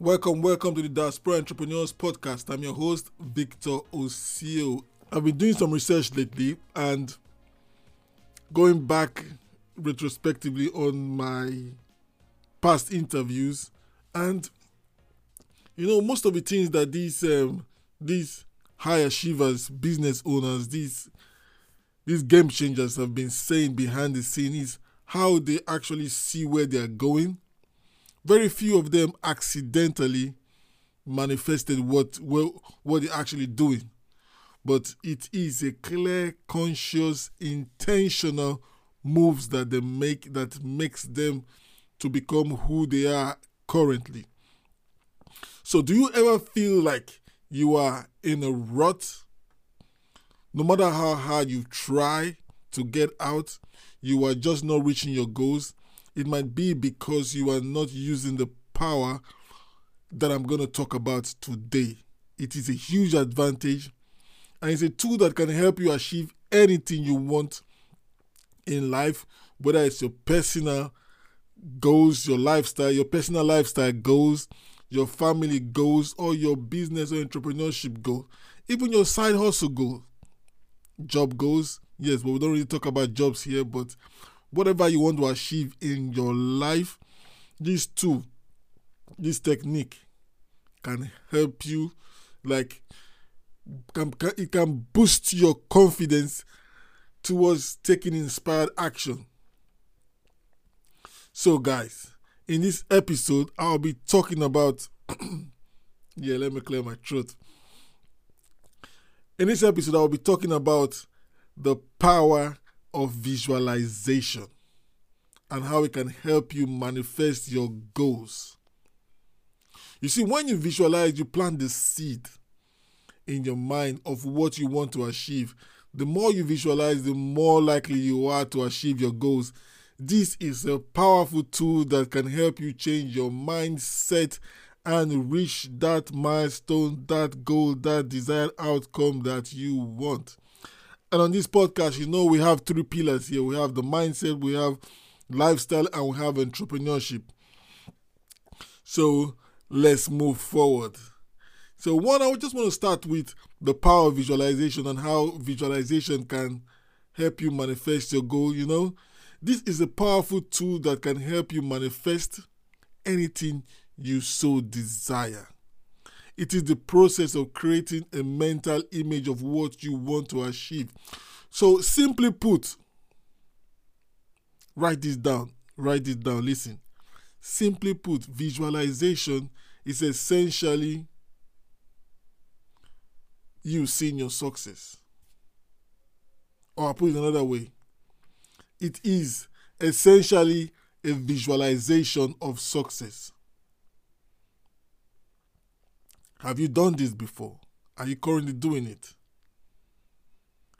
Welcome, welcome to the Diaspora Entrepreneurs Podcast. I'm your host, Victor Osio. I've been doing some research lately and going back retrospectively on my past interviews, and you know, most of the things that these um, these high achievers, business owners, these these game changers have been saying behind the scenes is how they actually see where they are going very few of them accidentally manifested what what, what they're actually doing. But it is a clear, conscious, intentional moves that they make that makes them to become who they are currently. So do you ever feel like you are in a rut? No matter how hard you try to get out, you are just not reaching your goals it might be because you are not using the power that I'm going to talk about today. It is a huge advantage and it's a tool that can help you achieve anything you want in life, whether it's your personal goals, your lifestyle, your personal lifestyle goals, your family goals, or your business or entrepreneurship goals, even your side hustle goals, job goals. Yes, but we don't really talk about jobs here, but whatever you want to achieve in your life, this tool, this technique can help you like can, can, it can boost your confidence towards taking inspired action. So guys, in this episode I'll be talking about yeah, let me clear my throat. In this episode I'll be talking about the power of visualization and how it can help you manifest your goals. You see, when you visualize, you plant the seed in your mind of what you want to achieve. The more you visualize, the more likely you are to achieve your goals. This is a powerful tool that can help you change your mindset and reach that milestone, that goal, that desired outcome that you want. And on this podcast, you know, we have three pillars here we have the mindset, we have lifestyle, and we have entrepreneurship. So let's move forward. So, one, I just want to start with the power of visualization and how visualization can help you manifest your goal. You know, this is a powerful tool that can help you manifest anything you so desire. It is the process of creating a mental image of what you want to achieve. So, simply put, write this down. Write this down. Listen. Simply put, visualization is essentially you seeing your success. Or I put it another way, it is essentially a visualization of success. Have you done this before? Are you currently doing it?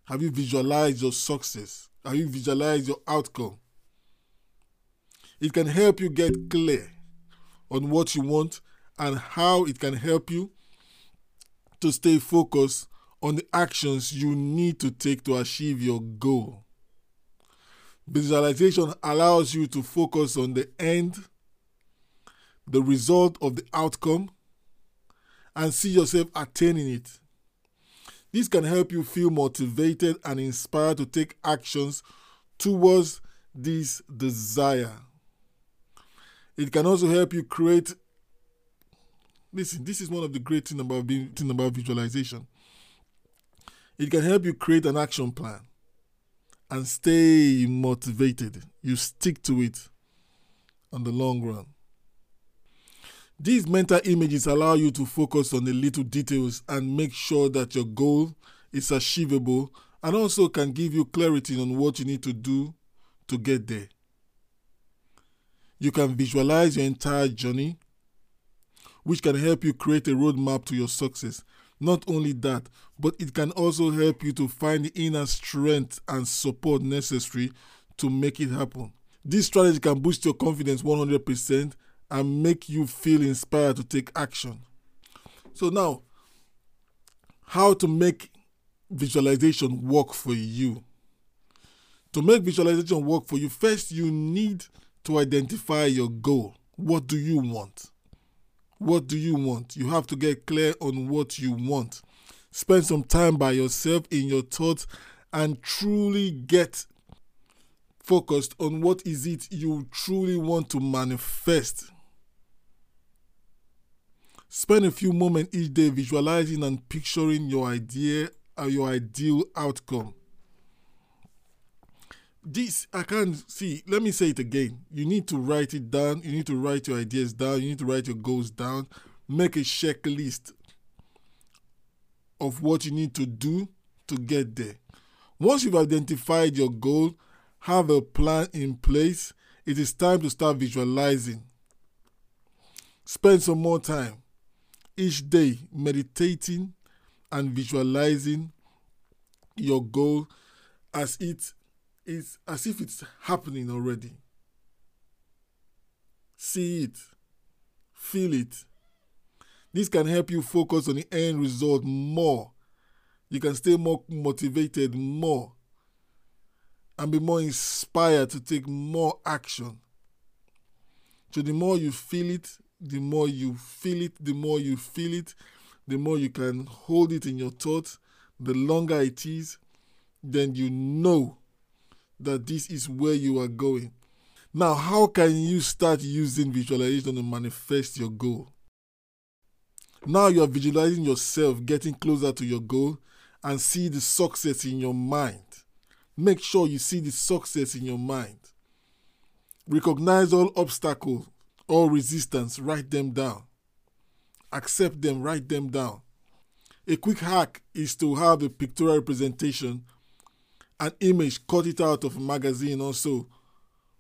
Have you visualized your success? Have you visualized your outcome? It can help you get clear on what you want and how it can help you to stay focused on the actions you need to take to achieve your goal. Visualization allows you to focus on the end, the result of the outcome, and see yourself attaining it. This can help you feel motivated and inspired to take actions towards this desire. It can also help you create. Listen, this is one of the great things about being thing about visualization. It can help you create an action plan and stay motivated. You stick to it on the long run. These mental images allow you to focus on the little details and make sure that your goal is achievable and also can give you clarity on what you need to do to get there. You can visualize your entire journey, which can help you create a roadmap to your success. Not only that, but it can also help you to find the inner strength and support necessary to make it happen. This strategy can boost your confidence 100% and make you feel inspired to take action. So, now, how to make visualization work for you? To make visualization work for you, first you need to identify your goal. What do you want? What do you want? You have to get clear on what you want. Spend some time by yourself in your thoughts and truly get focused on what is it you truly want to manifest. Spend a few moments each day visualizing and picturing your idea or your ideal outcome. This I can't see. Let me say it again. You need to write it down. You need to write your ideas down. You need to write your goals down. Make a checklist of what you need to do to get there. Once you've identified your goal, have a plan in place, it is time to start visualizing. Spend some more time each day meditating and visualizing your goal as it is as if it's happening already. See it, feel it. This can help you focus on the end result more. You can stay more motivated more and be more inspired to take more action. So the more you feel it, the more you feel it, the more you feel it, the more you can hold it in your thoughts, the longer it is, then you know that this is where you are going. Now, how can you start using visualization to manifest your goal? Now you are visualizing yourself getting closer to your goal and see the success in your mind. Make sure you see the success in your mind. Recognize all obstacles, all resistance, write them down. Accept them, write them down. A quick hack is to have a pictorial representation, an image, cut it out of a magazine also.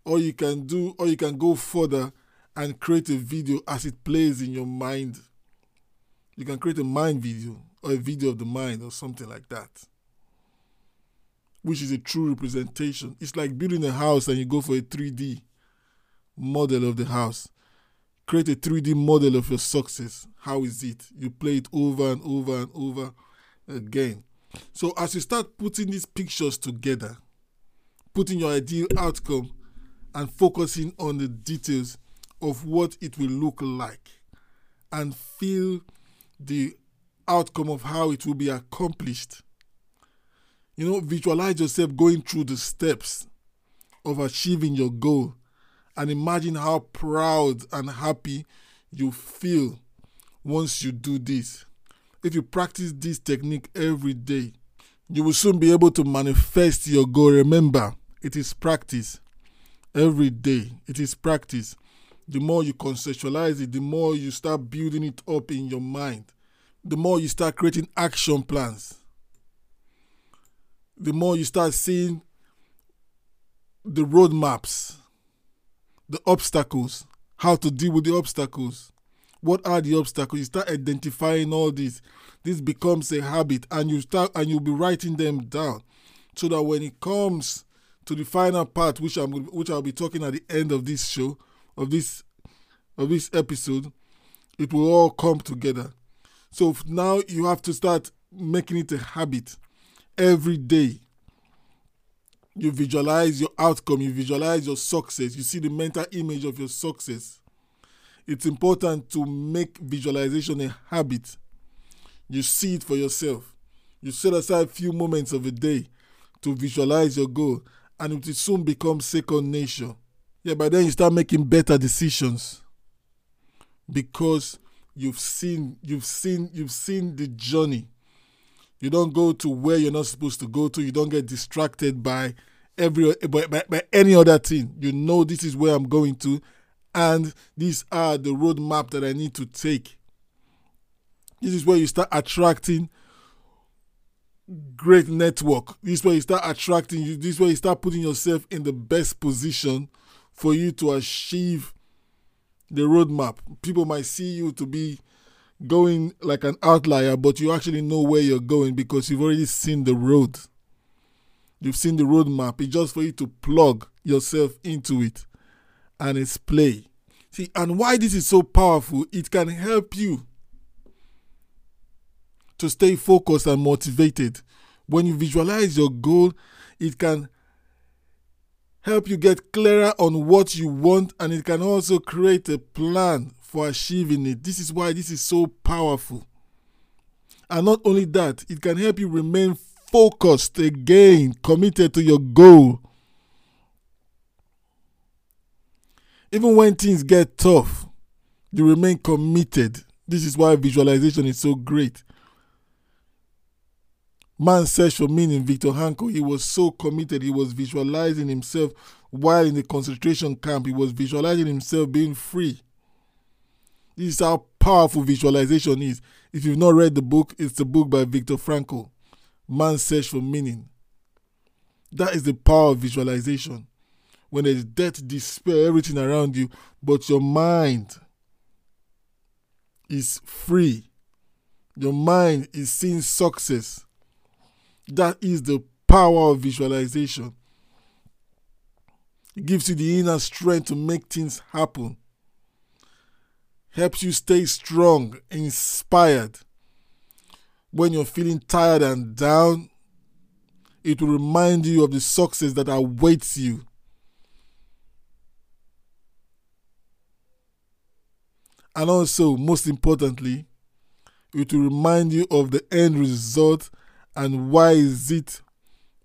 Or you can do, or you can go further and create a video as it plays in your mind. You can create a mind video or a video of the mind or something like that, which is a true representation. It's like building a house and you go for a 3D model of the house. Create a 3D model of your success. How is it? You play it over and over and over again. So as you start putting these pictures together, putting your ideal outcome and focusing on the details of what it will look like and feel the outcome of how it will be accomplished. You know, visualize yourself going through the steps of achieving your goal and imagine how proud and happy you feel once you do this. If you practice this technique every day, you will soon be able to manifest your goal. Remember, it is practice every day. It is practice. The more you conceptualize it, the more you start building it up in your mind, the more you start creating action plans, the more you start seeing the roadmaps the obstacles, how to deal with the obstacles. What are the obstacles? You start identifying all these. This becomes a habit, and you start and you'll be writing them down, so that when it comes to the final part, which I'm which I'll be talking at the end of this show, of this of this episode, it will all come together. So now you have to start making it a habit every day you visualize your outcome, you visualize your success, you see the mental image of your success. It's important to make visualization a habit. You see it for yourself. You set aside a few moments of a day to visualize your goal, and it will soon become second nature. Yeah, by then you start making better decisions because you've seen you've seen you've seen the journey. You don't go to where you're not supposed to go to. You don't get distracted by every by, by, by any other thing. You know this is where I'm going to, and these are the roadmap that I need to take. This is where you start attracting great network. This is where you start attracting you. This is where you start putting yourself in the best position for you to achieve the roadmap. People might see you to be going like an outlier, but you actually know where you're going because you've already seen the road. You've seen the roadmap. It's just for you to plug yourself into it and it's play. See, and why this is so powerful, it can help you to stay focused and motivated. When you visualize your goal, it can help you get clearer on what you want and it can also create a plan for achieving it. This is why this is so powerful. And not only that, it can help you remain focused again, committed to your goal. Even when things get tough, you remain committed. This is why visualization is so great. Man search for meaning, Viktor Frankl, he was so committed. He was visualizing himself while in the concentration camp. He was visualizing himself being free. This is how powerful visualization is. If you've not read the book, it's the book by Viktor Frankl, Man's Search for Meaning. That is the power of visualization. When there's death, despair, everything around you, but your mind is free. Your mind is seeing success. That is the power of visualization. It gives you the inner strength to make things happen helps you stay strong, inspired. When you're feeling tired and down, it will remind you of the success that awaits you. And also, most importantly, it will remind you of the end result and why is it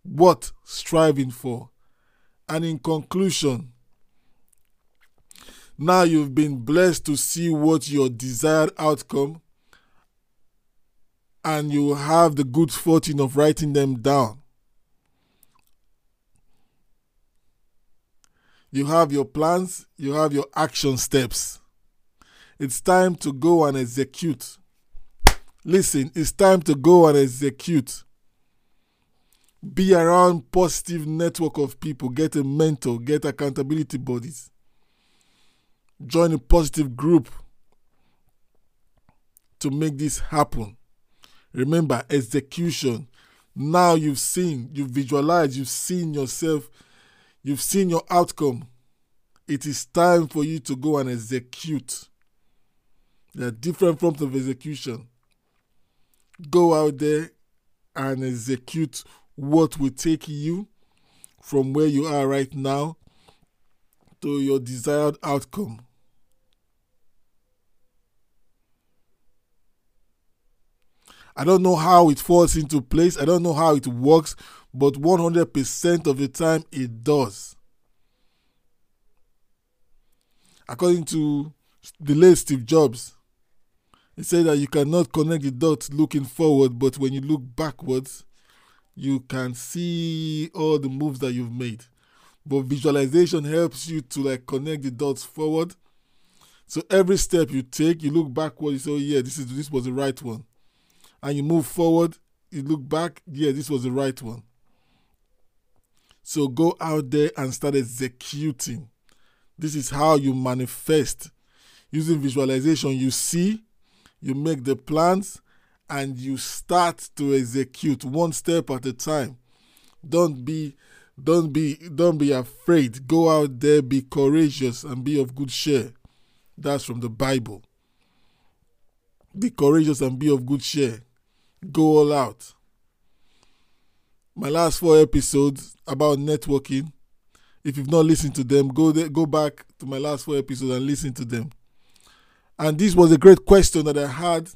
worth striving for. And in conclusion, now you've been blessed to see what your desired outcome and you have the good fortune of writing them down. You have your plans, you have your action steps. It's time to go and execute. Listen, it's time to go and execute. Be around positive network of people, get a mentor, get accountability bodies join a positive group to make this happen. Remember, execution. Now you've seen, you've visualized, you've seen yourself, you've seen your outcome. It is time for you to go and execute. There are different forms of execution. Go out there and execute what will take you from where you are right now to your desired outcome. I don't know how it falls into place. I don't know how it works, but 100% of the time it does. According to the late Steve Jobs, he said that you cannot connect the dots looking forward, but when you look backwards, you can see all the moves that you've made. But visualization helps you to like connect the dots forward. So every step you take, you look backward, you say, oh, yeah, this is this was the right one and you move forward, you look back, yeah, this was the right one. So go out there and start executing. This is how you manifest. Using visualization, you see, you make the plans, and you start to execute one step at a time. Don't be don't be don't be afraid. Go out there, be courageous, and be of good cheer. That's from the Bible. Be courageous and be of good cheer go all out. My last four episodes about networking. If you've not listened to them, go there, go back to my last four episodes and listen to them. And this was a great question that I had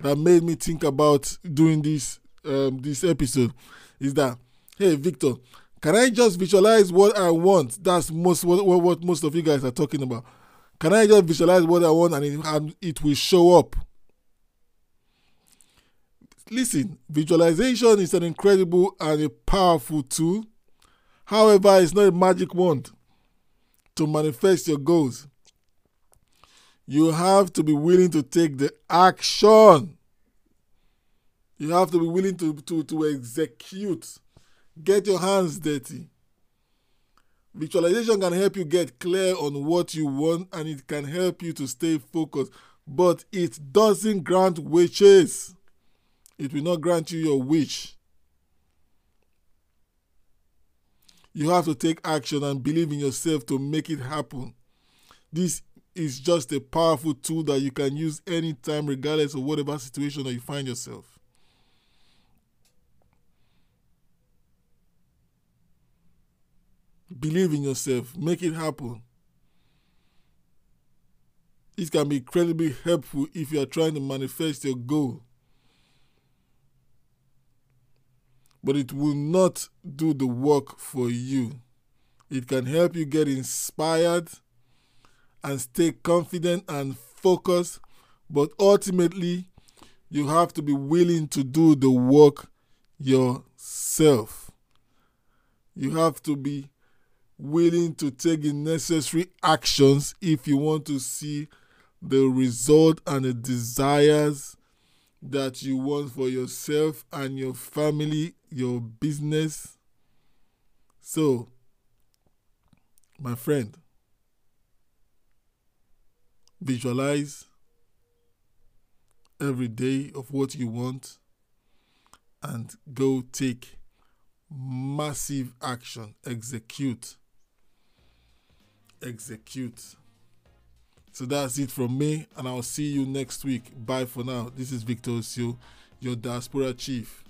that made me think about doing this um, this episode. Is that hey Victor, can I just visualize what I want? That's most what, what most of you guys are talking about. Can I just visualize what I want and it, and it will show up? Listen, visualization is an incredible and a powerful tool. However, it's not a magic wand to manifest your goals. You have to be willing to take the action. You have to be willing to, to, to execute. Get your hands dirty. Visualization can help you get clear on what you want and it can help you to stay focused, but it doesn't grant wishes it will not grant you your wish. You have to take action and believe in yourself to make it happen. This is just a powerful tool that you can use anytime, regardless of whatever situation that you find yourself. Believe in yourself, make it happen. It can be incredibly helpful if you are trying to manifest your goal. But it will not do the work for you. It can help you get inspired and stay confident and focused, but ultimately, you have to be willing to do the work yourself. You have to be willing to take the necessary actions if you want to see the result and the desires that you want for yourself and your family, your business. So, my friend, visualize every day of what you want and go take massive action. Execute. Execute. So that's it from me, and I'll see you next week. Bye for now. This is Victor Osio, your diaspora chief.